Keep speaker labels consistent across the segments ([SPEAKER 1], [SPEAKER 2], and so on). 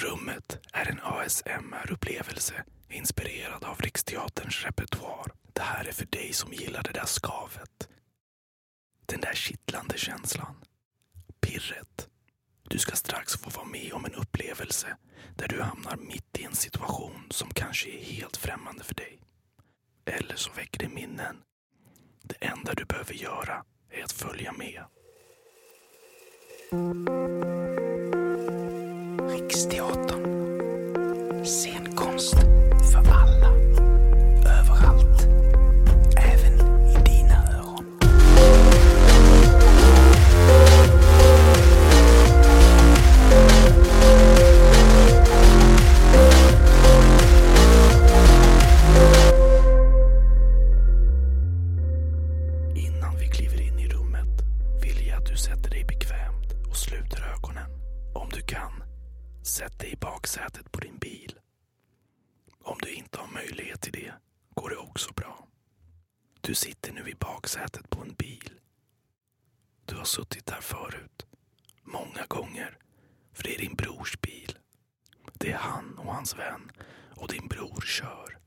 [SPEAKER 1] Rummet är en ASMR-upplevelse inspirerad av Riksteaterns repertoar. Det här är för dig som gillar det där skavet. Den där kittlande känslan. Pirret. Du ska strax få vara med om en upplevelse där du hamnar mitt i en situation som kanske är helt främmande för dig. Eller så väcker det minnen. Det enda du behöver göra är att följa med. Riksteatern. Scenkonst för alla. Sätt dig i baksätet på din bil. Om du inte har möjlighet till det går det också bra. Du sitter nu i baksätet på en bil. Du har suttit där förut. Många gånger. För det är din brors bil. Det är han och hans vän och din bror kör.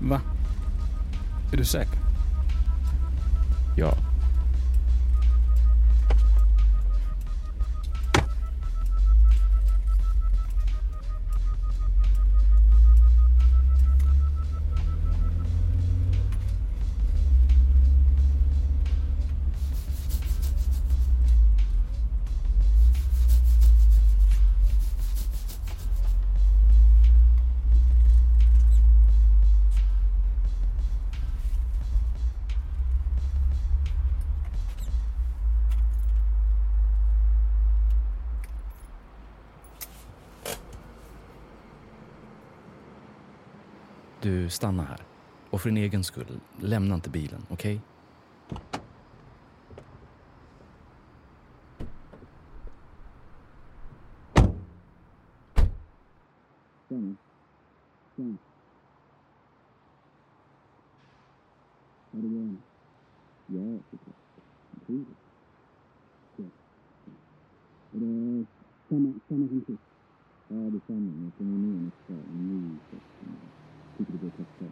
[SPEAKER 1] Va?
[SPEAKER 2] Är du säker?
[SPEAKER 3] Ja. Du, stanna här. Och för din egen skull, lämna inte bilen, okej?
[SPEAKER 1] Stanna. Stanna. Har du barn? Ja, såklart. Är det samma, samma som sist? Ja, det är samma. Jag kommer ner nästa. Ny sak. som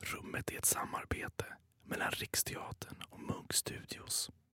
[SPEAKER 1] Rummet är ett samarbete mellan Riksteatern och Munkstudios.